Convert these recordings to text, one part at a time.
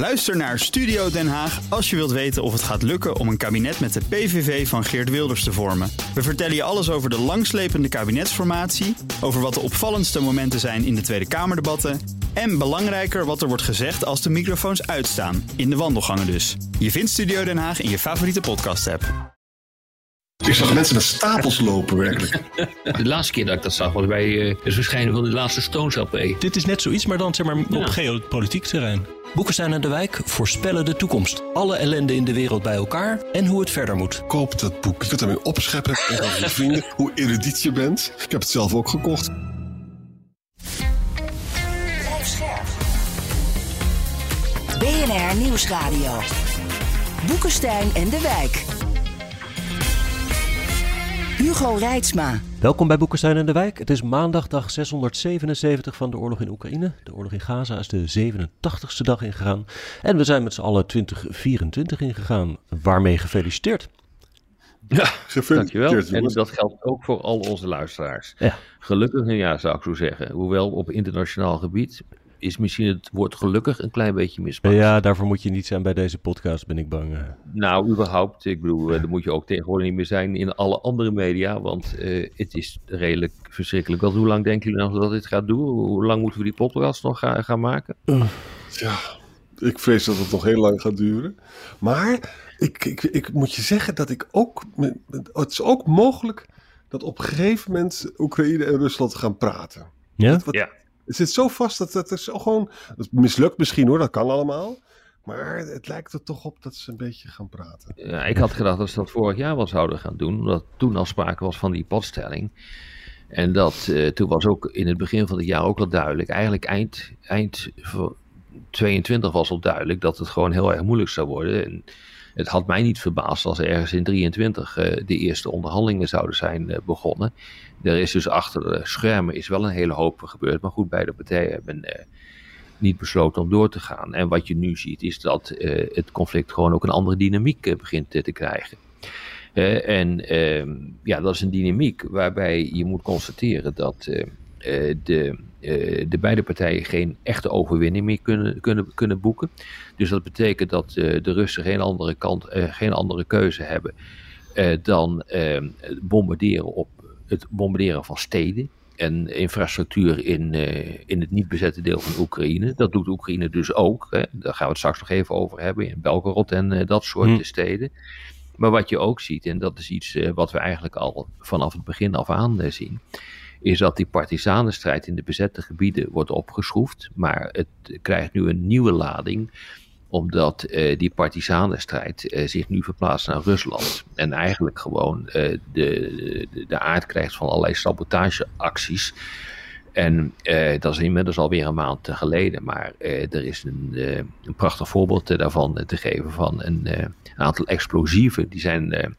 Luister naar Studio Den Haag als je wilt weten of het gaat lukken om een kabinet met de PVV van Geert Wilders te vormen. We vertellen je alles over de langslepende kabinetsformatie, over wat de opvallendste momenten zijn in de Tweede Kamerdebatten en belangrijker wat er wordt gezegd als de microfoons uitstaan, in de wandelgangen dus. Je vindt Studio Den Haag in je favoriete podcast-app. Ik zag mensen met stapels lopen, werkelijk. De laatste keer dat ik dat zag was bij uh, het verschijnen van de laatste Stones LP. Dit is net zoiets, maar dan zeg maar op geopolitiek terrein. Boekenstein en de Wijk voorspellen de toekomst. Alle ellende in de wereld bij elkaar en hoe het verder moet. Koop dat boek. Je kunt ermee opscheppen en aan je vrienden hoe erudiet je bent. Ik heb het zelf ook gekocht. BNR Nieuwsradio. Boekenstein en de Wijk. Hugo Reitsma. Welkom bij Boekenstein en de Wijk. Het is maandag dag 677 van de oorlog in Oekraïne. De oorlog in Gaza is de 87ste dag ingegaan. En we zijn met z'n allen 2024 ingegaan. Waarmee gefeliciteerd. Ja, dankjewel. En dat geldt ook voor al onze luisteraars. Ja. Gelukkig nieuwjaar zou ik zo zeggen. Hoewel op internationaal gebied is misschien het woord gelukkig een klein beetje misbruikt. Ja, daarvoor moet je niet zijn bij deze podcast, ben ik bang. eh. Nou, überhaupt. Ik bedoel, uh, daar moet je ook tegenwoordig niet meer zijn in alle andere media. Want uh, het is redelijk verschrikkelijk. Want hoe lang denken jullie nou dat dit gaat doen? Hoe lang moeten we die podcast nog gaan, gaan maken? Ja, ik vrees dat het nog heel lang gaat duren. Maar ik, ik, ik moet je zeggen dat ik ook... Het is ook mogelijk dat op een gegeven moment Oekraïne en Rusland gaan praten. Ja? Wat, wat, Ja. Het zit zo vast dat dat is gewoon. Het mislukt misschien hoor, dat kan allemaal. Maar het lijkt er toch op dat ze een beetje gaan praten. Ja, ik had gedacht dat ze dat vorig jaar wel zouden gaan doen. Omdat toen al sprake was van die padstelling. En dat uh, toen was ook in het begin van het jaar ook al duidelijk. Eigenlijk eind, eind 22 was al duidelijk dat het gewoon heel erg moeilijk zou worden. En het had mij niet verbaasd als ergens in 23 uh, de eerste onderhandelingen zouden zijn uh, begonnen. Er is dus achter de schermen is wel een hele hoop gebeurd. Maar goed, beide partijen hebben uh, niet besloten om door te gaan. En wat je nu ziet is dat het conflict gewoon ook een andere dynamiek begint te krijgen. en ehm, ja, dat is een dynamiek waarbij je moet constateren dat de, de beide partijen geen echte overwinning meer kunnen, kunnen, kunnen boeken. Dus dat betekent dat de Russen geen andere, kant, geen andere keuze hebben dan ehm, bombarderen op het bombarderen van steden en infrastructuur in, uh, in het niet bezette deel van Oekraïne. Dat doet Oekraïne dus ook. Hè. Daar gaan we het straks nog even over hebben in Belgorod en uh, dat soort hmm. steden. Maar wat je ook ziet, en dat is iets uh, wat we eigenlijk al vanaf het begin af aan zien, is dat die partisanenstrijd in de bezette gebieden wordt opgeschroefd. Maar het krijgt nu een nieuwe lading omdat uh, die partisanenstrijd uh, zich nu verplaatst naar Rusland. En eigenlijk gewoon de, de, de aard krijgt van allerlei sabotageacties. En dat is inmiddels alweer een maand geleden. Maar er is een, een prachtig voorbeeld daarvan te geven van een, een aantal explosieven. Die zijn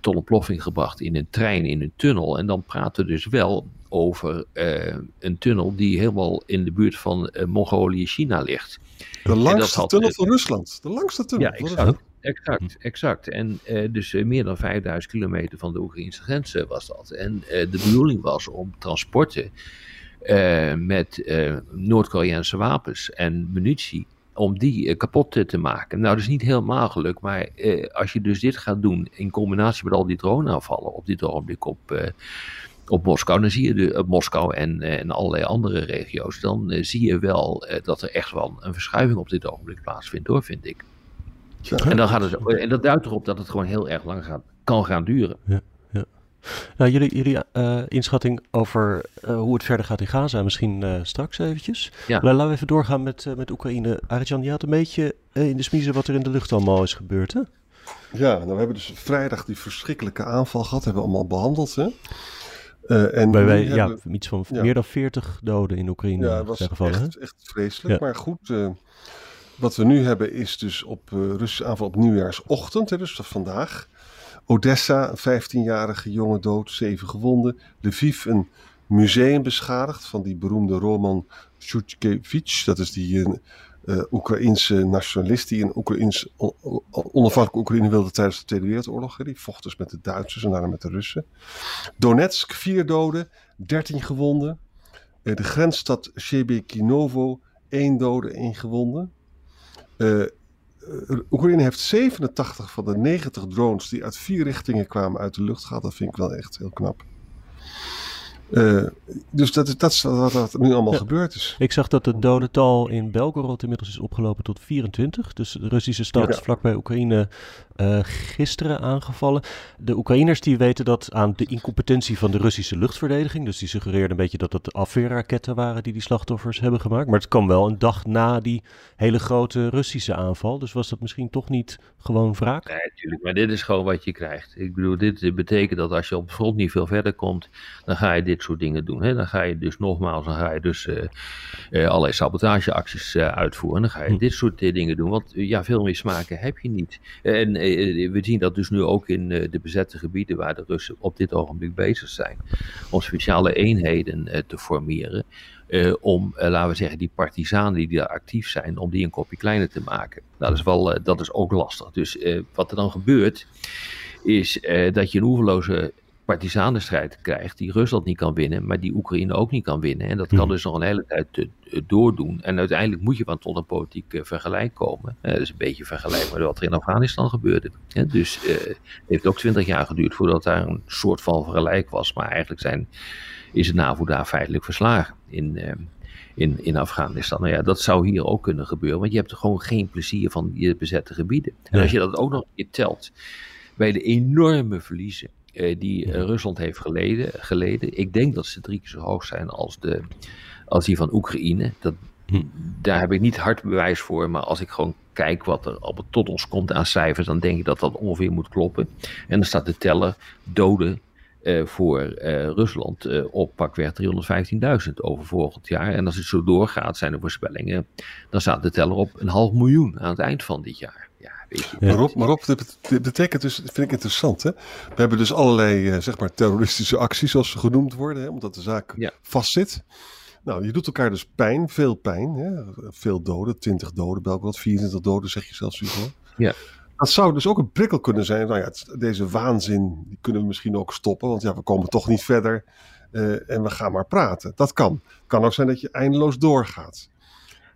tot ontploffing gebracht in een trein, in een tunnel. En dan praten we dus wel over een tunnel die helemaal in de buurt van Mongolië-China ligt. De langste tunnel van Rusland. De langste tunnel. Ja, exact. Exact, exact. En uh, dus uh, meer dan 5000 kilometer van de Oekraïnse grens uh, was dat. En uh, de bedoeling was om transporten met Noord-Koreaanse wapens en munitie, om die kapot te maken. Nou, dat is niet helemaal gelukt, maar als je dus dit gaat doen in combinatie met al die droneaanvallen op dit ogenblik op op Moskou, dan zie je de, op Moskou en, en allerlei andere regio's, dan zie je wel dat er echt wel een verschuiving op dit ogenblik plaatsvindt, hoor, vind ik. Ja, en, dan gaat het, en dat duidt erop dat het gewoon heel erg lang gaat, kan gaan duren. Ja. Nou, jullie, jullie uh, inschatting over hoe het verder gaat in Gaza, misschien straks eventjes. Ja. Maar laten we even doorgaan met, met Oekraïne. Arjan, je had een beetje in de smiezen wat er in de lucht allemaal is gebeurd, hè? Ja, nou, we hebben dus vrijdag die verschrikkelijke aanval gehad, hebben we allemaal behandeld, hè? Uh, en wij, ja, hebben, iets van ja. meer dan 40 doden in Oekraïne ja, was zijn gevallen. Echt, echt vreselijk. Ja. Maar goed, uh, wat we nu hebben is dus op uh, Russische aanval op nieuwjaarsochtend, hè, dus vandaag. Odessa, een 15-jarige jongen dood, zeven gewonden. Lviv, een museum beschadigd van die beroemde Roman Shutkevich. Dat is die uh, Oekraïense nationalist die een Oekraïns, on, onafhankelijk Oekraïne wilde tijdens de Tweede Wereldoorlog. Die vocht dus met de Duitsers en daarna met de Russen. Donetsk, vier doden, dertien gewonden. Uh, de grensstad Shebekinovo, één dode, één gewonde. Oekraïne heeft 87 van de 90 drones die uit vier richtingen kwamen uit de lucht gehad. Dat vind ik wel echt heel knap. Uh, dus dat is, dat is wat, wat nu allemaal gebeurd is. Ik zag dat het dodental in Belgorod inmiddels is opgelopen tot 24. Dus de Russische stad ja. vlakbij Oekraïne uh, gisteren aangevallen. De Oekraïners die weten dat aan de incompetentie van de Russische luchtverdediging. Dus die suggereerden een beetje dat het afweerraketten waren die die slachtoffers hebben gemaakt. Maar het kwam wel een dag na die hele grote Russische aanval. Dus was dat misschien toch niet gewoon wraak? Nee, natuurlijk. Maar dit is gewoon wat je krijgt. Ik bedoel, dit betekent dat als je op het front niet veel verder komt, dan ga je dit soort dingen doen. Hè? Dan ga je dus nogmaals, dan ga je dus uh, uh, allerlei sabotageacties uh, uitvoeren. Dan ga je hm. dit soort dingen doen. Want ja, veel meer smaken heb je niet. En we zien dat dus nu ook in de bezette gebieden waar de Russen op dit ogenblik bezig zijn. Om speciale eenheden te formeren. Uh, om, uh, laten we zeggen, die partisanen die daar actief zijn, om die een kopje kleiner te maken. Nou, dat is, wel, uh, dat is ook lastig. Dus wat er dan gebeurt, is dat je een oeverloze partisanenstrijd krijgt die Rusland niet kan winnen, maar die Oekraïne ook niet kan winnen. En dat kan mhm. dus nog een hele tijd uh, doordoen. En uiteindelijk moet je van tot een politiek uh, vergelijk komen. Uh, dat is een beetje vergelijkbaar met wat er in Afghanistan gebeurde. dus het heeft ook twintig jaar geduurd voordat daar een soort van vergelijk was. Maar eigenlijk zijn, is het NAVO daar feitelijk verslagen in, in, in Afghanistan. Nou ja, dat zou hier ook kunnen gebeuren, want je hebt er gewoon geen plezier van die bezette gebieden. En als je dat ook nog een keer telt bij de enorme verliezen eh, die uh, Rusland heeft geleden, geleden. Ik denk dat ze drie keer zo hoog zijn als, de, als die van Oekraïne. Dat, hm. Daar heb ik niet hard bewijs voor, maar als ik gewoon kijk wat er tot ons komt aan cijfers, dan denk ik dat dat ongeveer moet kloppen. En dan staat de teller doden uh, voor uh, Rusland uh, op pakweg 315.000 over volgend jaar. En als het zo doorgaat, zijn de voorspellingen, dan staat de teller op een half miljoen aan het eind van dit jaar. Ja. Maar, op, maar op, dat betekent dus, dat vind ik interessant. Hè? We hebben dus allerlei zeg maar terroristische acties, zoals ze genoemd worden, hè, omdat de zaak ja. vastzit. Nou, je doet elkaar dus pijn, veel pijn. Hè? Veel doden, 20 doden, Belgrad, 24 doden, zeg je zelfs, Hugo. Ja. Dat zou dus ook een prikkel kunnen zijn. Nou ja, deze waanzin die kunnen we misschien ook stoppen, want ja, we komen toch niet verder. Uh, en we gaan maar praten. Dat kan. Het kan ook zijn dat je eindeloos doorgaat.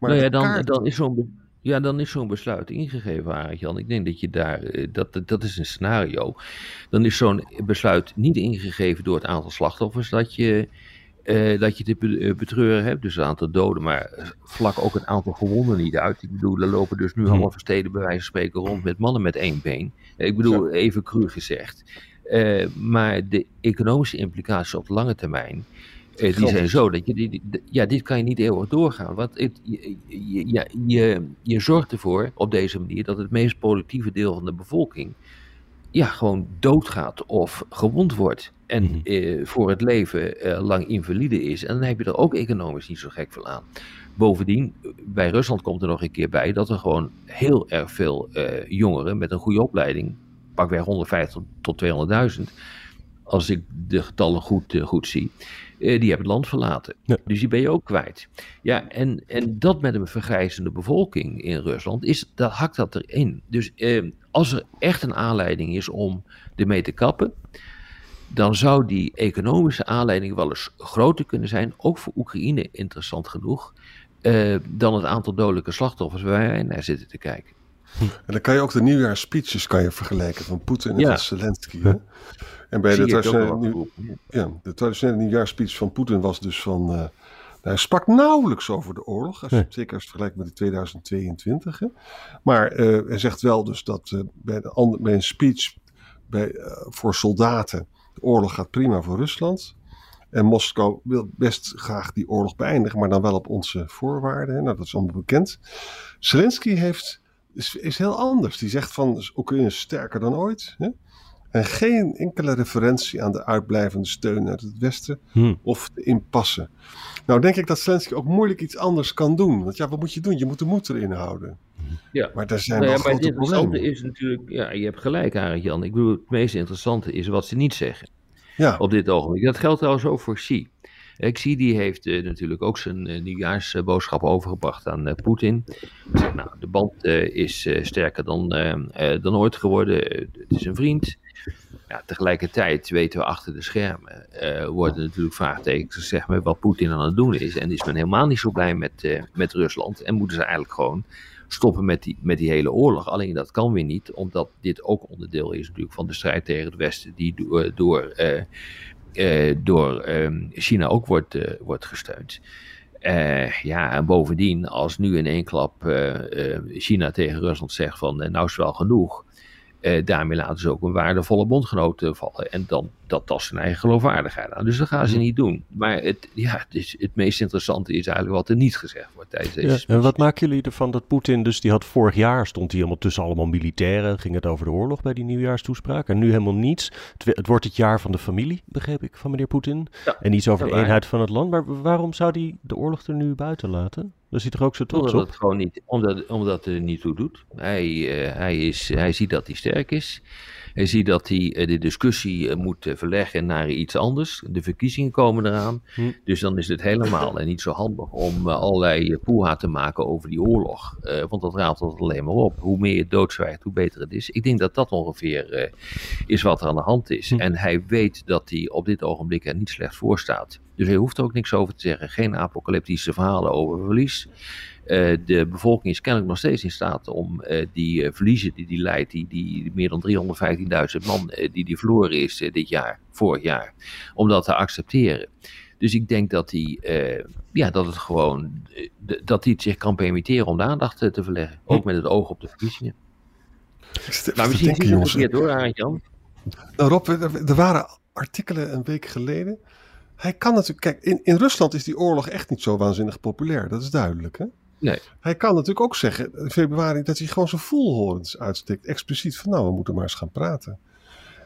Maar nou ja, dan, dan is zo'n ja, dan is zo'n besluit ingegeven, Arjan. Ik denk dat je daar, eh, dat, dat is een scenario. Dan is zo'n besluit niet ingegeven door het aantal slachtoffers dat je, uh, dat je te eh, betreuren hebt. Dus het aantal doden, maar vlak ook het aantal gewonden niet uit. Ik bedoel, er lopen dus nu hm. allemaal versteden bij wijze van spreken rond met mannen met één been. Ik bedoel, even cru gezegd. Uh, maar de economische implicaties op lange termijn eh, die zijn zo dat je, die, ja, dit kan je niet eeuwig doorgaan. Want het, je, je, je, je zorgt ervoor op deze manier dat het meest productieve deel van de bevolking ja, gewoon doodgaat of gewond wordt. En mhm. eh, voor het leven eh, lang invalide is. En dan heb je er ook economisch niet zo gek veel aan. Bovendien, bij Rusland komt er nog een keer bij dat er gewoon heel erg veel eh, jongeren met een goede opleiding, pakweg 150 tot 200.000, als ik de getallen goed, goed zie, die hebben het land verlaten. Dus die ben je ook kwijt. Ja, en, en dat met een vergrijzende bevolking in Rusland, is, dat hakt dat erin. Dus uh, als er echt een aanleiding is om ermee te kappen, dan zou die economische aanleiding wel eens groter kunnen zijn, ook voor Oekraïne interessant genoeg, dan het aantal dodelijke slachtoffers waar wij naar zitten te kijken. En dan kan je ook de nieuwjaarspeeches kan je vergelijken van Poetin en ja. Zelensky. Hè? En bij de traditionele, nieuw, ja, de traditionele nieuwjaarspeech van Poetin was dus van. Uh, hij sprak nauwelijks over de oorlog, als je, zeker als je het vergelijkt met de 2022. Hè. Maar uh, hij zegt wel dus dat bij, de bij, een speech bij, voor soldaten, de oorlog gaat prima voor Rusland. En Moskou wil best graag die oorlog beëindigen, maar dan wel op onze voorwaarden. Nou, dat is allemaal bekend. Zelensky heeft, is, is heel anders. Die zegt van Oekraïne is sterker dan ooit. Hè. En geen enkele referentie aan de uitblijvende steun uit het Westen hmm. of de impasse. Nou denk ik dat Zelensky ook moeilijk iets anders kan doen. Want ja, wat moet je doen? Je moet de moed erin houden. Ja. Maar daar zijn nou ja. Het is natuurlijk, ja, je hebt gelijk Arend Jan. Ik bedoel, het meest interessante is wat ze niet zeggen. Ja. Op dit ogenblik. Dat geldt trouwens ook voor Xi. Xi die heeft uh, natuurlijk ook zijn uh, nieuwjaarsboodschap overgebracht aan uh, Poetin. Zegt, nou, de band is sterker dan, dan ooit geworden. het is een vriend. Ja, tegelijkertijd weten we achter de schermen, worden natuurlijk vraagtekens gezegd met wat Poetin aan het doen is. En is men helemaal niet zo blij met, met Rusland. En moeten ze eigenlijk gewoon stoppen met die, met die hele oorlog. Alleen dat kan weer niet, omdat dit ook onderdeel is natuurlijk van de strijd tegen het Westen, die door, door, door ehm, China ook wordt, wordt gesteund. Ja, en bovendien, als nu in één klap China tegen Rusland zegt van nou is wel genoeg, uh, daarmee laten ze ook een waardevolle bondgenoot vallen. En dan dat tast zijn eigen geloofwaardigheid aan. Dus dat gaan ze niet doen. Maar het, ja, het, is, het meest interessante is eigenlijk wat er niet gezegd wordt tijdens deze ja, En wat maken jullie ervan dat Poetin, dus die had vorig jaar, stond hij helemaal tussen allemaal militairen, ging het over de oorlog bij die nieuwjaarstoespraak. En nu helemaal niets. Het, het wordt het jaar van de familie, begreep ik, van meneer Poetin. en iets over de eenheid van het land. Maar waarom zou hij de oorlog er nu buiten laten? Dat ziet er ook zo trots omdat Het gewoon niet, omdat, omdat het er niet toe doet. Hij, uh, hij, is, hij ziet dat hij sterk is. Hij ziet dat hij eh, de discussie eh, moet eh, verleggen naar iets anders. De verkiezingen komen eraan. Hm. Dus dan is het helemaal niet zo handig om allerlei poeha te maken over die oorlog. want dat raadt het alleen maar op. Hoe meer je doodzwijgt, hoe beter het is. Ik denk dat dat ongeveer is wat er aan de hand is. Hm. En hij weet dat hij op dit ogenblik er niet slecht voor staat. Dus hij hoeft er ook niks over te zeggen. Geen apocalyptische verhalen over verlies. Uh, de bevolking is kennelijk nog steeds in staat om uh, die uh, verliezen die die leidt, die, die meer dan 315.000 man die die verloren is dit jaar, vorig jaar, om dat te accepteren. Dus ik denk dat hij, ja, dat het gewoon, dat hij het zich kan permitteren om de aandacht te verleggen. Ook met het oog op de verkiezingen. Maar we zien het verkeerd hoor, Arend-Jan. Nou Rob, er, er waren artikelen een week geleden. Hij kan natuurlijk, kijk, in, in Rusland is die oorlog echt niet zo waanzinnig populair. Dat is duidelijk, hè? Nee. Hij kan natuurlijk ook zeggen in februari dat hij gewoon zijn voelhorens uitsteekt. Expliciet van nou, we moeten maar eens gaan praten.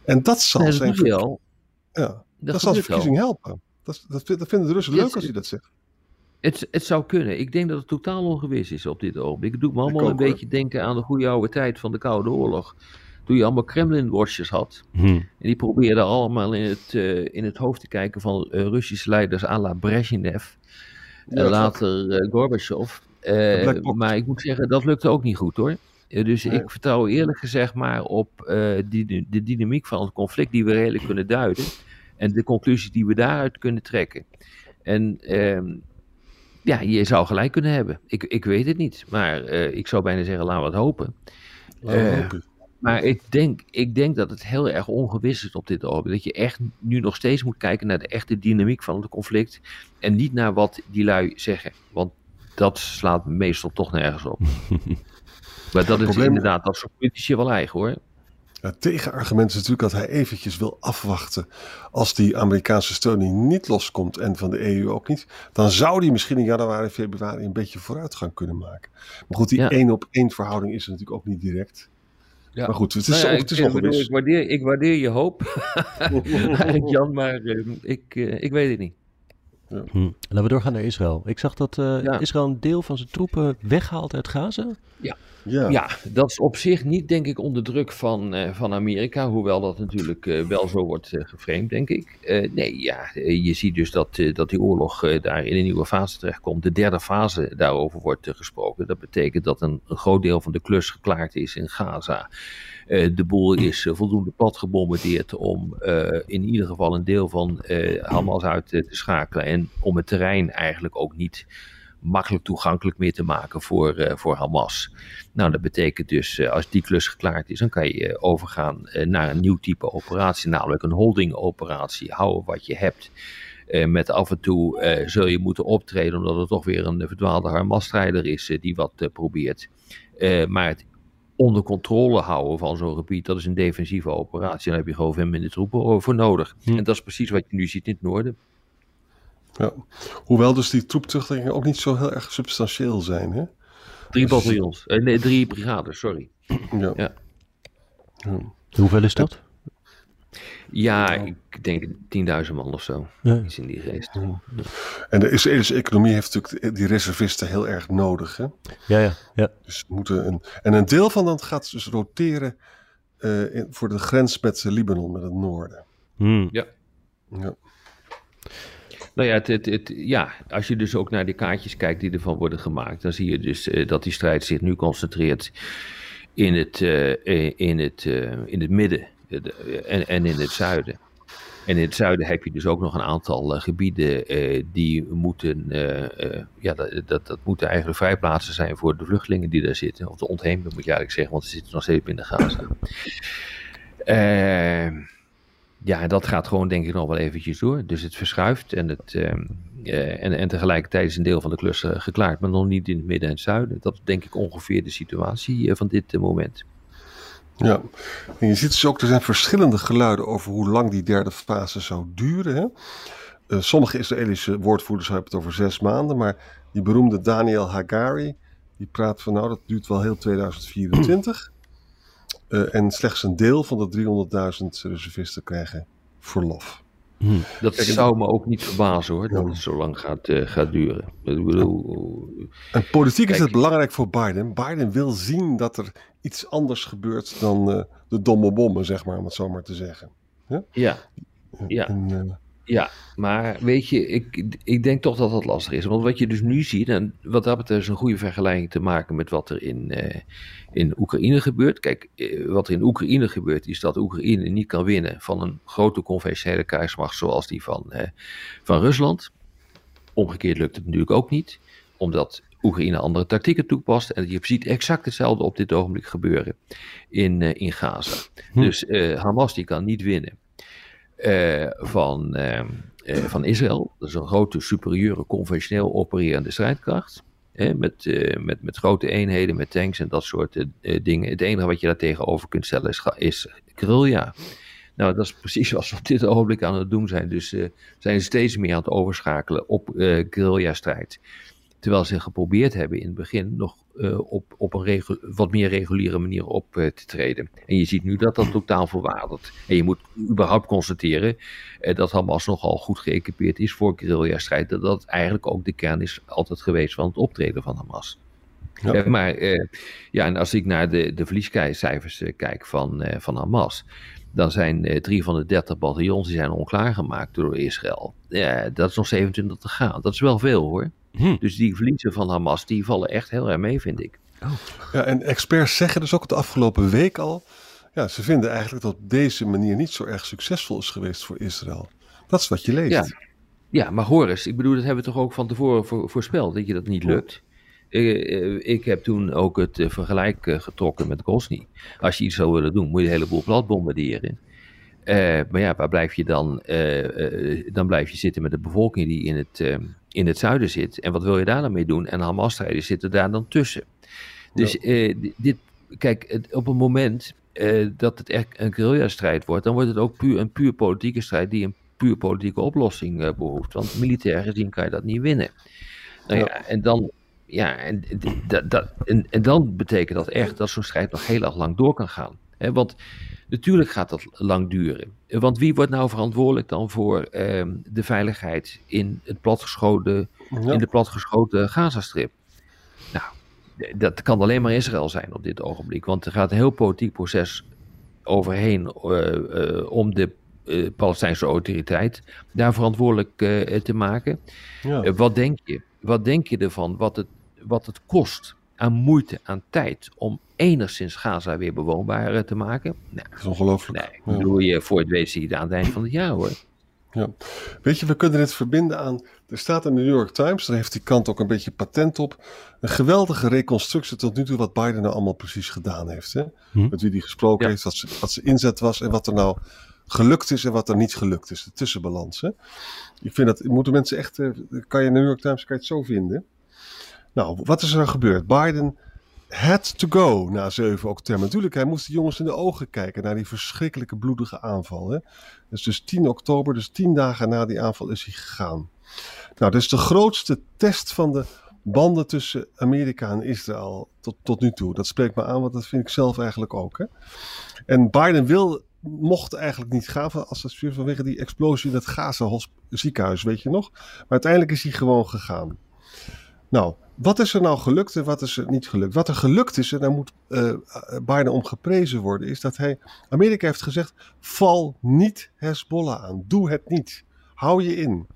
En dat zal nee, dat zijn. Ver... Ja, dat, zal zijn verkiezing helpen. Dat, dat, dat, vinden de Russen leuk als hij dat zegt. Het, het zou kunnen. Ik denk dat het totaal ongewis is op dit ogenblik. Het doet me allemaal een beetje denken aan de goede oude tijd van de Koude Oorlog. Toen je allemaal Kremlin-watchers had. Hmm. En die probeerden allemaal in het, uh, in het hoofd te kijken van uh, Russische leiders à la Brezhnev. en later uh, Gorbachev. Uh, maar ik moet zeggen, dat lukte ook niet goed hoor. Dus nee. ik vertrouw eerlijk gezegd maar op uh, die, de dynamiek van het conflict die we redelijk kunnen duiden. En de conclusies die we daaruit kunnen trekken. En ehm, ja, je zou gelijk kunnen hebben. Ik, ik weet het niet. Maar ik zou bijna zeggen, laten we het hopen. hopen. Maar ik denk, ik denk dat het heel erg ongewis is op dit ogenblik. Dat je echt nu nog steeds moet kijken naar de echte dynamiek van het conflict. En niet naar wat die lui zeggen. Want dat slaat meestal toch nergens op. maar dat is probleem... inderdaad, dat soort politici wel eigen hoor. Het tegenargument is natuurlijk dat hij eventjes wil afwachten. Als die Amerikaanse steun niet loskomt en van de EU ook niet, dan zou die misschien in januari, februari een beetje vooruitgang kunnen maken. Maar goed, die ja. één op één verhouding is er natuurlijk ook niet direct. Ja. Maar goed, het is, nou ja, het is ik, bedoel, ik, waardeer, ik waardeer je hoop, Jan, maar uh, ik, uh, ik weet het niet. Ja. Hm. Laten we doorgaan naar Israël. Ik zag dat uh, ja. Israël een deel van zijn troepen weghaalt uit Gaza. Ja. Ja. ja, dat is op zich niet, denk ik, onder druk van, uh, van Amerika. Hoewel dat natuurlijk uh, wel zo wordt uh, geframed, denk ik. nee, ja, je ziet dus dat, dat die oorlog daar in een nieuwe fase terechtkomt. De derde fase daarover wordt gesproken. Dat betekent dat een, een, groot deel van de klus geklaard is in Gaza. de boel is voldoende plat gebombardeerd om in ieder geval een deel van Hamas uit te schakelen. En om het terrein eigenlijk ook niet makkelijk toegankelijk meer te maken voor, uh, voor Hamas. Nou, dat betekent dus, uh, als die klus geklaard is, dan kan je uh, overgaan naar een nieuw type operatie, namelijk een holding operatie. Houden wat je hebt. met af en toe zul je moeten optreden, omdat er toch weer een verdwaalde Hamas-strijder is die wat probeert. maar het onder controle houden van zo'n gebied, dat is een defensieve operatie. Daar heb je gewoon veel minder troepen voor nodig. Hm. En dat is precies wat je nu ziet in het noorden. Ja. Hoewel dus die troepterugtrekkingen ook niet zo heel erg substantieel zijn. Hè? Drie bataljons. Eh, nee, drie brigades, sorry. Ja. ja. ja. Hoeveel is dat? Ja, ik denk 10.000 man of zo. Ja. Iets in die geest. Ja. En de Israëlische economie heeft natuurlijk die reservisten heel erg nodig. Hè? Ja, ja. ja. Dus moeten een, en een deel van dat gaat dus roteren uh, in, voor de grens met Libanon, met het noorden. Hmm. Ja. ja. Nou ja, het, het, ja, als je dus ook naar die kaartjes kijkt die ervan worden gemaakt, dan zie je dus uh, dat die strijd zich nu concentreert in het, uh, in het, in het midden en, en in het zuiden. En in het zuiden heb je dus ook nog een aantal gebieden die moeten, ja, dat, dat, dat, moeten eigenlijk vrijplaatsen zijn voor de vluchtelingen die daar zitten. Of de ontheemden moet je eigenlijk zeggen, want ze zitten nog steeds binnen Gaza. Ja, dat gaat gewoon denk ik nog wel eventjes door. Dus het verschuift en, het, ehm, en, en tegelijkertijd is een deel van de klus geklaard, maar nog niet in het midden en het zuiden. Dat is denk ik ongeveer de situatie van dit moment. Ja, en je ziet dus ook, er zijn verschillende geluiden over hoe lang die derde fase zou duren. Sommige Israëlische woordvoerders hebben het over zes maanden, maar die beroemde Daniel Hagari, die praat van nou, dat duurt wel heel 2024. Uh, eh, en slechts een deel van de 300.000 reservisten krijgen verlof. Hmm. Dat zou me ook niet verbazen hoor, dat het zo lang gaat, uh, gaat duren. Ik bedoel, en politiek is het belangrijk voor Biden. Biden wil zien dat er iets anders gebeurt dan uh, de domme bommen, zeg maar, om het zo maar te zeggen. Ja, ja. ja. En, ja, maar weet je, ik, ik denk toch dat dat lastig is. Want wat je dus nu ziet, en wat dat betreft is een goede vergelijking te maken met wat er in, uh, in Oekraïne gebeurt. Kijk, uh, wat er in Oekraïne gebeurt, is dat Oekraïne niet kan winnen van een grote conventionele krijgsmacht zoals die van, uh, van Rusland. Omgekeerd lukt het natuurlijk ook niet, omdat Oekraïne andere tactieken toepast. En je ziet exact hetzelfde op dit ogenblik gebeuren in, in Gaza. Hm. Dus Hamas die kan niet winnen. Uh, van, uh, uh, van Israël. Dat is een grote, superieure, conventioneel opererende strijdkracht. met, met, met grote eenheden, met tanks en dat soort dingen. Het enige wat je daar tegenover kunt stellen is, is guerrilla. Nou, dat is precies wat ze op dit ogenblik aan het doen zijn. Dus zijn ze steeds meer aan het overschakelen op guerrilla-strijd. Terwijl ze geprobeerd hebben in het begin nog uh, op, op een wat meer reguliere manier op uh, te treden. En je ziet nu dat dat totaal verwaardert. En je moet überhaupt constateren uh, dat Hamas nogal goed geëquipeerd is voor guerrilla-strijd. Dat dat eigenlijk ook de kern is altijd geweest van het optreden van Hamas. Ja. maar ja, en als ik naar de, de verliescijfers kijk van, van Hamas, dan zijn drie van de dertig bataljons die zijn onklaargemaakt door Israël. Ja, dat is nog 27 te gaan. Dat is wel veel hoor. Hm. Dus die verliezen van Hamas, die vallen echt heel erg mee, vind ik. Oh. Ja, en experts zeggen dus ook de afgelopen week al, ja, ze vinden eigenlijk dat deze manier niet zo erg succesvol is geweest voor Israël. Dat is wat je leest. Ja, ja maar Horus, ik bedoel, dat hebben we toch ook van tevoren voorspeld, dat je dat niet lukt. Uh, ik heb toen ook het uh, vergelijk getrokken met Grozny. Als je iets zou willen doen, moet je een heleboel plat bombarderen. maar ja, waar blijf je dan? dan blijf je zitten met de bevolking die in het ehm, in het zuiden zit. En wat wil je daar dan mee doen? En Hamas-strijders zitten daar dan tussen. Dus eh, dit, kijk, op een moment uh, dat het echt een guerrilla-strijd wordt, dan wordt het ook puur een puur politieke strijd die een puur politieke oplossing uh, behoeft. Want militair gezien kan je dat niet winnen. Nou ja, en dan. Ja, en, dat, dat, en, en dan betekent dat echt dat zo'n strijd nog heel erg lang door kan gaan. Want Natuurlijk gaat dat lang duren. Want wie wordt nou verantwoordelijk dan voor ehm, de veiligheid in, het platgeschoten, in de platgeschoten Gazastrip? Nou, dat kan alleen maar Israël zijn op dit ogenblik. Want er gaat een heel politiek proces overheen uh, uh, om de uh, Palestijnse autoriteit daar verantwoordelijk te maken. Ja. wat denk je? Wat denk je ervan? Wat het, wat het kost aan moeite, aan tijd om enigszins Gaza weer bewoonbaar eh, te maken. Nou, dat is ongelooflijk. Nee, ja. bedoel je voor het weet zie je aan het eind van het jaar hoor. Ja. Weet je, we kunnen dit verbinden aan. Er staat in de New York Times, daar heeft die kant ook een beetje patent op. Een geweldige reconstructie tot nu toe wat Biden nou allemaal precies gedaan heeft. Hè? Hm. Met wie die gesproken heeft, wat, ze, wat zijn inzet was en wat er nou gelukt is en wat er niet gelukt is. De tussenbalans. Hè? Ik vind dat, moeten mensen echt, eh, kan je in de New York Times kan je het zo vinden. Nou, wat is er gebeurd? Biden had to go na 7 oktober. Natuurlijk, hij moest de jongens in de ogen kijken naar die verschrikkelijke bloedige aanval. Hè? Dus, dus 10 oktober, dus 10 dagen na die aanval is hij gegaan. Nou, dat is de grootste test van de banden tussen Amerika en Israël tot, tot nu toe. Dat spreekt me aan, want dat vind ik zelf eigenlijk ook. Hè? En Biden wil, mocht eigenlijk niet gaan als het vanwege die explosie in het Gaza ziekenhuis, weet je nog. Maar uiteindelijk is hij gewoon gegaan. Nou, wat is er nou gelukt en wat is er niet gelukt? Wat er gelukt is, en daar moet uh, Biden om geprezen worden, is dat hij, Amerika heeft gezegd, val niet Hezbollah aan. Doe het niet. Hou je in.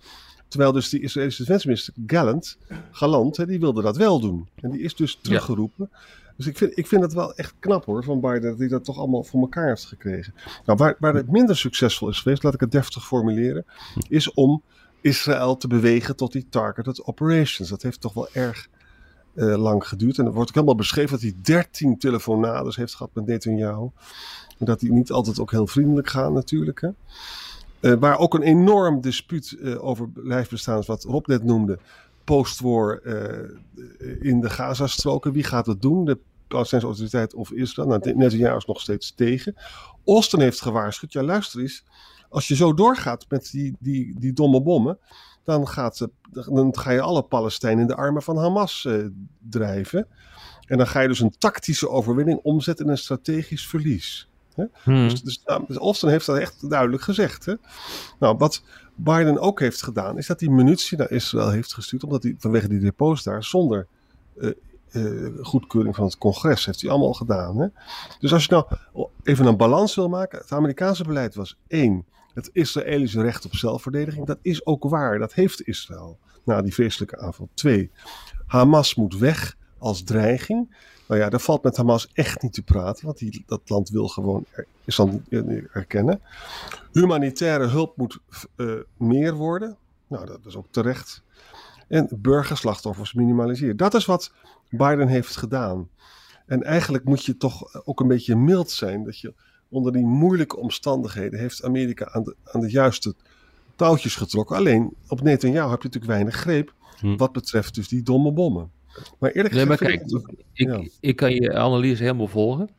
Terwijl dus die Israëlische defensieminister Gallant, Galant, hè, die wilde dat wel doen. En die is dus teruggeroepen. Dus ik vind, ik vind het wel echt knap hoor, van Biden, dat hij dat toch allemaal voor elkaar heeft gekregen. Nou, waar, waar het minder succesvol is geweest, laat ik het deftig formuleren, is om Israël te bewegen tot die targeted operations. Dat heeft toch wel erg uh, lang geduurd. En er wordt ook helemaal beschreven dat hij 13 telefonades heeft gehad met Netanyahu. En dat die niet altijd ook heel vriendelijk gaan natuurlijk. Hè. Uh, waar ook een enorm dispuut uh, over bestaan, wat Rob net noemde. Postwar in de Gazastroken. Wie gaat het doen? De Palestijnse autoriteit of Israël? Nou, Netanyahu is nog steeds tegen. Austin heeft gewaarschuwd. Ja, luister eens. Als je zo doorgaat met die, die, die domme bommen dan, gaat, dan ga je alle Palestijnen in de armen van Hamas uh, drijven. En dan ga je dus een tactische overwinning omzetten in een strategisch verlies. Hè? Hmm. Dus, dus, nou, dus, Austin heeft dat echt duidelijk gezegd. Hè? Nou, wat Biden ook heeft gedaan, is dat hij munitie naar Israël heeft gestuurd, omdat hij vanwege die depots daar zonder uh, uh, goedkeuring van het congres heeft hij allemaal gedaan. Hè? Dus als je nou even een balans wil maken, het Amerikaanse beleid was één het Israëlische recht op zelfverdediging. Dat is ook waar, dat heeft Israël na die vreselijke aanval. Twee, Hamas moet weg als dreiging. Nou ja, daar valt met Hamas echt niet te praten, want die, dat land wil gewoon er, Israël erkennen. Humanitaire hulp moet uh, meer worden. Nou, dat is ook terecht. En burgerslachtoffers minimaliseren. Dat is wat Biden heeft gedaan. En eigenlijk moet je toch ook een beetje mild zijn. Dat je onder die moeilijke omstandigheden heeft Amerika aan de, aan de juiste touwtjes getrokken. Alleen op Netanyahu heb je natuurlijk weinig greep hm. wat betreft dus die domme bommen. Maar eerlijk gezegd... Nee, maar kijk, ik, ik, kan je analyse helemaal volgen.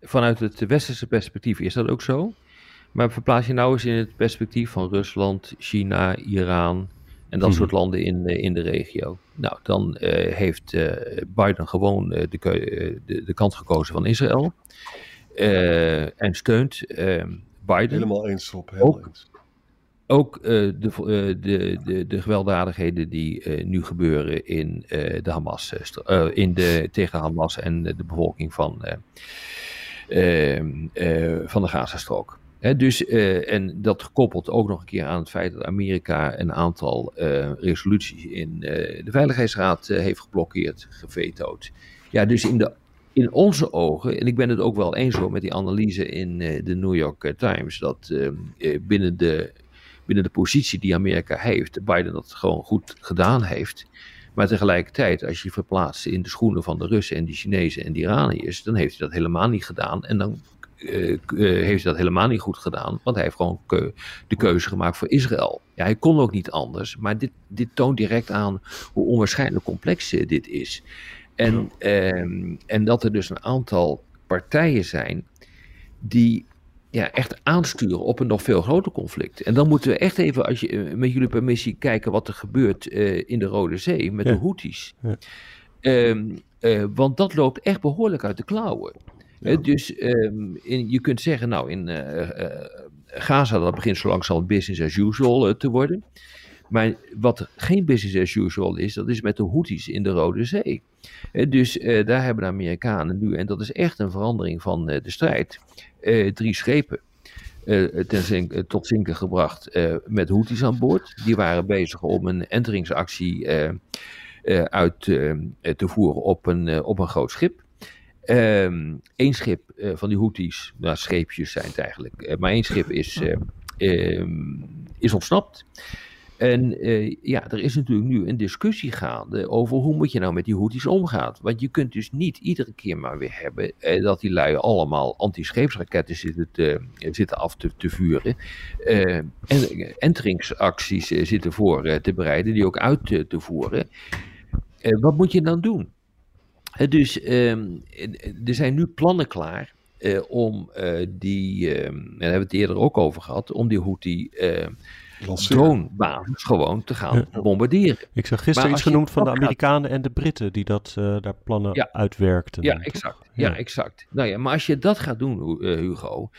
Vanuit het westerse perspectief is dat ook zo. Maar verplaats je nou eens in het perspectief van Rusland, China, Iran en dat hm. soort landen in, in de regio. Nou, dan uh, heeft uh, Biden gewoon uh, de, de, de kant gekozen van Israël. Uh, en steunt uh, Biden. Helemaal eens op. ook, eens. ook uh, de, de, de, de gewelddadigheden die nu gebeuren in, de Hamas, in de, tegen Hamas en de bevolking van, van de Gazastrook. He, dus, en dat gekoppeld ook nog een keer aan het feit dat Amerika een aantal resoluties in de Veiligheidsraad heeft geblokkeerd, gevetood. Ja, dus in de in onze ogen, en ik ben het ook wel eens hoor met die analyse in uh, de New York eh, Times, dat uh, binnen, de, binnen de positie die Amerika heeft, Biden dat gewoon goed gedaan heeft. Maar tegelijkertijd, als je verplaatst in de schoenen van de Russen en de Chinezen en de Iraniërs, dan heeft hij dat helemaal niet gedaan. En dan heeft hij dat helemaal niet goed gedaan, want hij heeft gewoon de keuze gemaakt voor Israël. Ja, hij kon ook niet anders, maar dit, dit toont direct aan hoe onwaarschijnlijk complex dit is. En, ehm, en dat er dus een aantal partijen zijn die ja, echt aansturen op een nog veel groter conflict. En dan moeten we echt even, als je, eh, met jullie permissie, kijken wat er gebeurt uh, in de Rode Zee met de Houthis. Ja. Um, uh, want dat loopt echt behoorlijk uit de klauwen. Ja. dus um, in, je kunt zeggen, nou, in Gaza, dat begint zo langzaam business as usual te worden. Maar wat geen business as usual is, dat is met de Houthis in de Rode Zee. Dus uh, daar hebben de Amerikanen nu, en dat is echt een verandering van uh, de strijd, drie schepen tot zinken gebracht met Houthis aan boord. Die waren bezig om een enteringsactie uit te voeren op een, op een groot schip. Eén ehm, schip van die Houthis, nou scheepjes zijn het eigenlijk, maar één schip is, ehm, is ontsnapt. En uh, ja, er is natuurlijk nu een discussie gaande over hoe moet je nou met die Houthis omgaan. Want je kunt dus niet iedere keer maar weer hebben eh, dat die lui allemaal anti-scheepsraketten zitten, te, zitten af te, te vuren. En enteringsacties zitten voor te bereiden, die ook uit te, voeren. wat moet je dan doen? dus ehm, er zijn nu plannen klaar om die, ehm, daar hebben we het eerder ook over gehad, om die Houthi dronebasis gewoon te gaan bombarderen. Ik zag gisteren iets genoemd van de Amerikanen en de Britten die dat, uh, daar plannen ja. uitwerkten. Ja, exact. Ja. exact. Nou ja, maar als je dat gaat doen, uh, Hugo,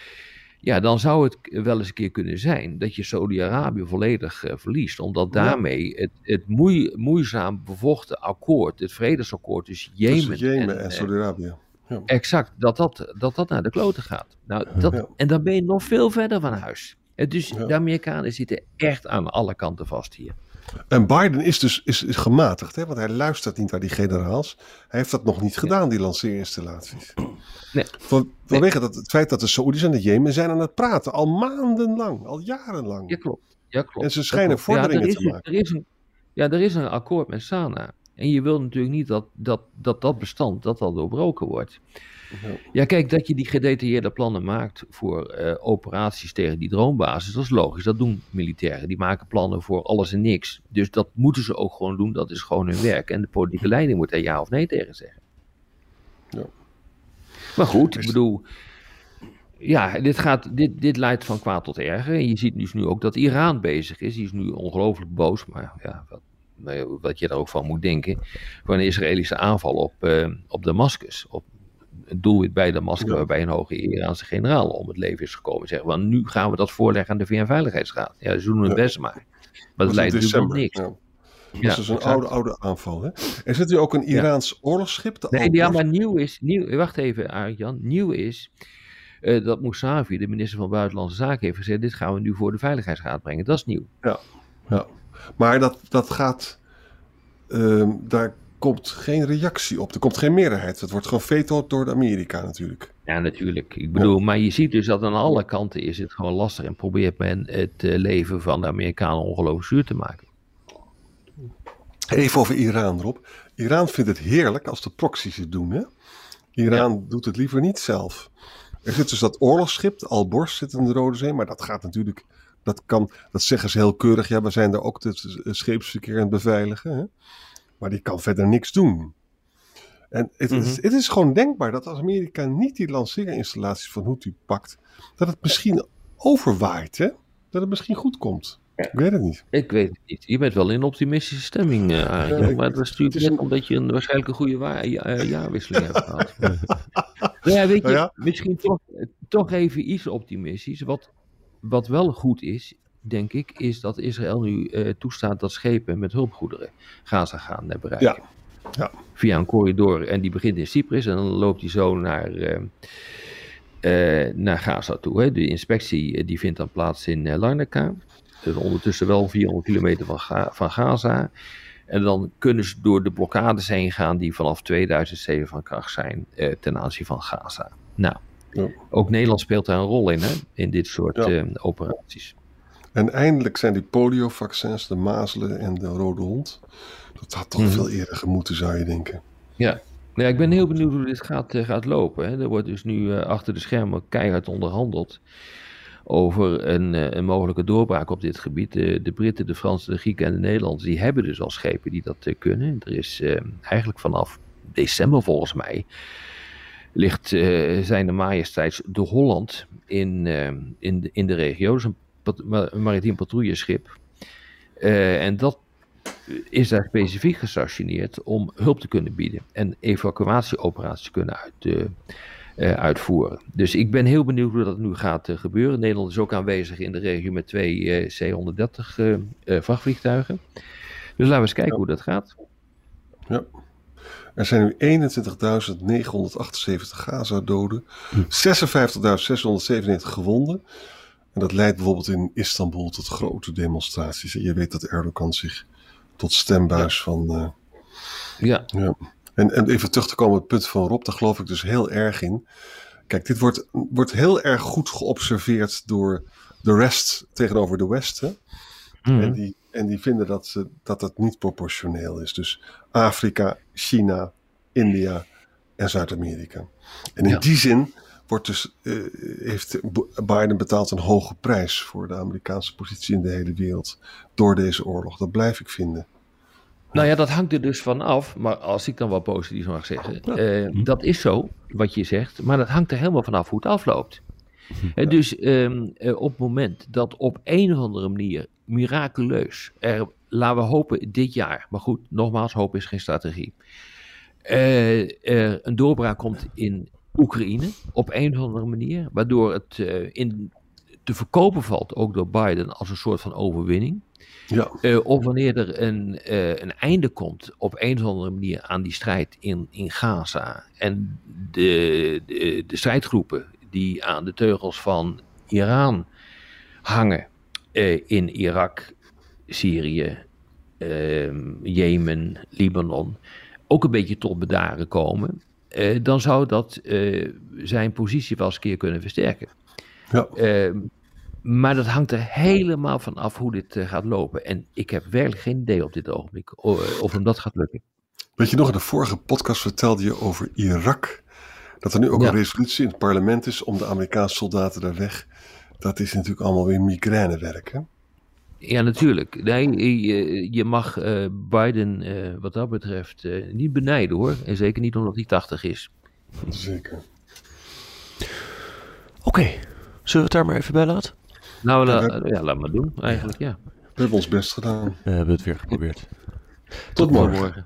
ja, dan zou het wel eens een keer kunnen zijn dat je Saudi-Arabië volledig uh, verliest. Omdat daarmee het, het moei, moeizaam bevochten akkoord, het vredesakkoord tussen Jemen, tussen Jemen en, en Saudi-Arabië. Ja. Exact, dat dat, dat dat naar de kloten gaat. Nou, dat, En dan ben je nog veel verder van huis. Dus de Amerikanen zitten echt aan alle kanten vast hier. En Biden is dus is, is gematigd, hè? want hij luistert niet naar die generaals. Hij heeft dat nog niet gedaan, die lanceerinstallaties. Nee. Van, vanwege Dat, het feit dat de Saoedi's en de Jemen zijn aan het praten, al maandenlang, al jarenlang. Ja, klopt. Ja, klopt. En ze schijnen vorderingen te maken. Er een, ja, er is een akkoord met Sana. En je wil natuurlijk niet dat dat, dat, dat bestand dat dat doorbroken wordt. Ja, kijk, dat je die gedetailleerde plannen maakt voor uh, operaties tegen die droombasis, dat is logisch. Dat doen militairen. Die maken plannen voor alles en niks. Dus dat moeten ze ook gewoon doen. Dat is gewoon hun werk. En de politieke leiding moet daar ja of nee tegen zeggen. Ja. Maar goed, ik bedoel. Ja, dit, gaat, dit, dit leidt van kwaad tot erger. En je ziet dus nu ook dat Iran bezig is. Die is nu ongelooflijk boos. Maar ja, wat, wat je daar ook van moet denken. Voor een Israëlische aanval op, uh, op Damascus. Op het doelwit bij Damascus, ja. waarbij een hoge Iraanse generaal om het leven is gekomen. Zeggen, want nu gaan we dat voorleggen aan de VN-veiligheidsraad. Ja, ze doen het best maar. Maar het leidt natuurlijk tot niks. Ja. Dus dat is een oude, oude aanval. Hè? Er zit nu ook een Iraans oorlogsschip. De nee, ja, maar nieuw is, nieuw, wacht even Arjan, nieuw is uh, dat Mousavi, de minister van Buitenlandse Zaken, heeft gezegd, dit gaan we nu voor de Veiligheidsraad brengen. Dat is nieuw. Ja, ja. Maar dat, dat gaat, uh, daar komt geen reactie op. Er komt geen meerderheid. Het wordt gewoon door de Amerika natuurlijk. Ja, natuurlijk. Ik bedoel, maar je ziet dus dat aan alle kanten is het gewoon lastig en probeert men het uh, leven van de Amerikanen ongelooflijk zuur te maken. Even over Iran, Rob. Iran vindt het heerlijk als de proxies het doen. Hè? Iran doet het liever niet zelf. Er zit dus dat oorlogsschip, de Al-Bors zit in de Rode Zee, maar dat gaat natuurlijk, dat kan, dat zeggen ze heel keurig. Ja, we zijn daar ook het scheepsverkeer aan het beveiligen. Hè? Maar die kan verder niks doen. En het, is, mhm. het is gewoon denkbaar dat als Amerika niet die lanceerinstallaties van Houthi pakt, dat het misschien overwaait, hè? Dat het misschien goed komt. Ik weet het niet. Ik weet het niet. Je bent wel in optimistische stemming, uh, maar dat is natuurlijk net omdat je een waarschijnlijk een goede wa ja, jaarwisseling hebt gehad. ja, weet je, misschien toch, toch even iets optimistisch. Wat, wat wel goed is, denk ik, is dat Israël nu uh, toestaat dat schepen met hulpgoederen Gaza gaan uh, bereiken. Ja. Ja. Via een corridor en die begint in Cyprus en dan loopt die zo naar, uh, naar Gaza toe. Hè. De inspectie die vindt dan plaats in Larnaca. Dus ondertussen wel 400 kilometer van, van Gaza. En dan kunnen ze door de blokkades heen gaan die vanaf 2007 van kracht zijn ten aanzien van Gaza. Nou, ja. ook Nederland speelt daar een rol in, hè, in dit soort operaties. En eindelijk zijn die poliovaccins, de mazelen en de rode hond. Dat had toch mhm. veel eerder gemoeten, zou je denken. Ja. Nou ja, ik ben heel benieuwd hoe dit gaat, gaat lopen. Hè. Er wordt dus nu uh, achter de schermen keihard onderhandeld over een, uh, een, mogelijke doorbraak op dit gebied. De, de, Britten, de Fransen, de Grieken en de Nederlanders, die hebben dus al schepen die dat kunnen. Er is eigenlijk vanaf december volgens mij ligt zijn de majesteits de Holland in, in, de, in de regio. Dat is een een maritiem patrouilleschip. Uh, en dat is daar specifiek gestationeerd om hulp te kunnen bieden en evacuatieoperaties te kunnen uit, uitvoeren. Dus ik ben heel benieuwd hoe dat nu gaat gebeuren. Nederland is ook aanwezig in de regio met twee C-130 vrachtvliegtuigen. Dus laten we eens kijken hoe dat gaat. Ja. Er zijn nu 21.978 Gaza-doden, 56.697 gewonden. En dat leidt bijvoorbeeld in Istanbul tot grote demonstraties. Je weet dat Erdogan zich tot stembuis van. Uh, ja. ja. En, en even terug te komen op het punt van Rob, daar geloof ik dus heel erg in. Kijk, dit wordt, wordt heel erg goed geobserveerd door de rest tegenover de West. Hè? Mhm. En, die, en die vinden dat, ze, dat dat niet proportioneel is. Dus Afrika, China, India en Zuid-Amerika. En in die zin wordt dus, uh, heeft Biden betaald een hoge prijs voor de Amerikaanse positie in de hele wereld door deze oorlog. Dat blijf ik vinden. Nou ja, dat hangt er dus van af. Maar als ik dan wel positief mag zeggen, uh, dat is zo, wat je zegt. Maar dat hangt er helemaal vanaf hoe het afloopt. Ja. Dus um, op het moment dat op een of andere manier miraculeus, er, laten we hopen dit jaar, maar goed, nogmaals, hoop is geen strategie, uh, er een doorbraak komt in Oekraïne op een of andere manier, waardoor het uh, in te verkopen valt, ook door Biden, als een soort van overwinning. Ja. Uh, of wanneer er een, uh, een einde komt op een of andere manier aan die strijd in, in Gaza. En de, de, de strijdgroepen die aan de teugels van Iran hangen in Irak, Syrië, Jemen, Libanon ook een beetje tot bedaren komen, dan zou dat zijn positie wel eens een keer kunnen versterken. Ja. Ehm, maar dat hangt er helemaal van af hoe dit gaat lopen. En ik heb werkelijk geen idee op dit ogenblik of hem dat gaat lukken. Weet je nog, in de vorige podcast vertelde je over Irak. Dat er nu ook een resolutie in het parlement is om de Amerikaanse soldaten daar weg. Dat is natuurlijk allemaal weer migrainewerk, hè? Ja, natuurlijk. Nee, je, je mag uh, Biden uh, wat dat betreft uh, niet benijden hoor. En zeker niet omdat hij 80 is. Zeker. Oké, zullen we het daar maar even bij laten? Nou, la, ja, laat maar doen eigenlijk, ja. We hebben ons best gedaan. We hebben het weer geprobeerd. Tot, Tot morgen. morgen.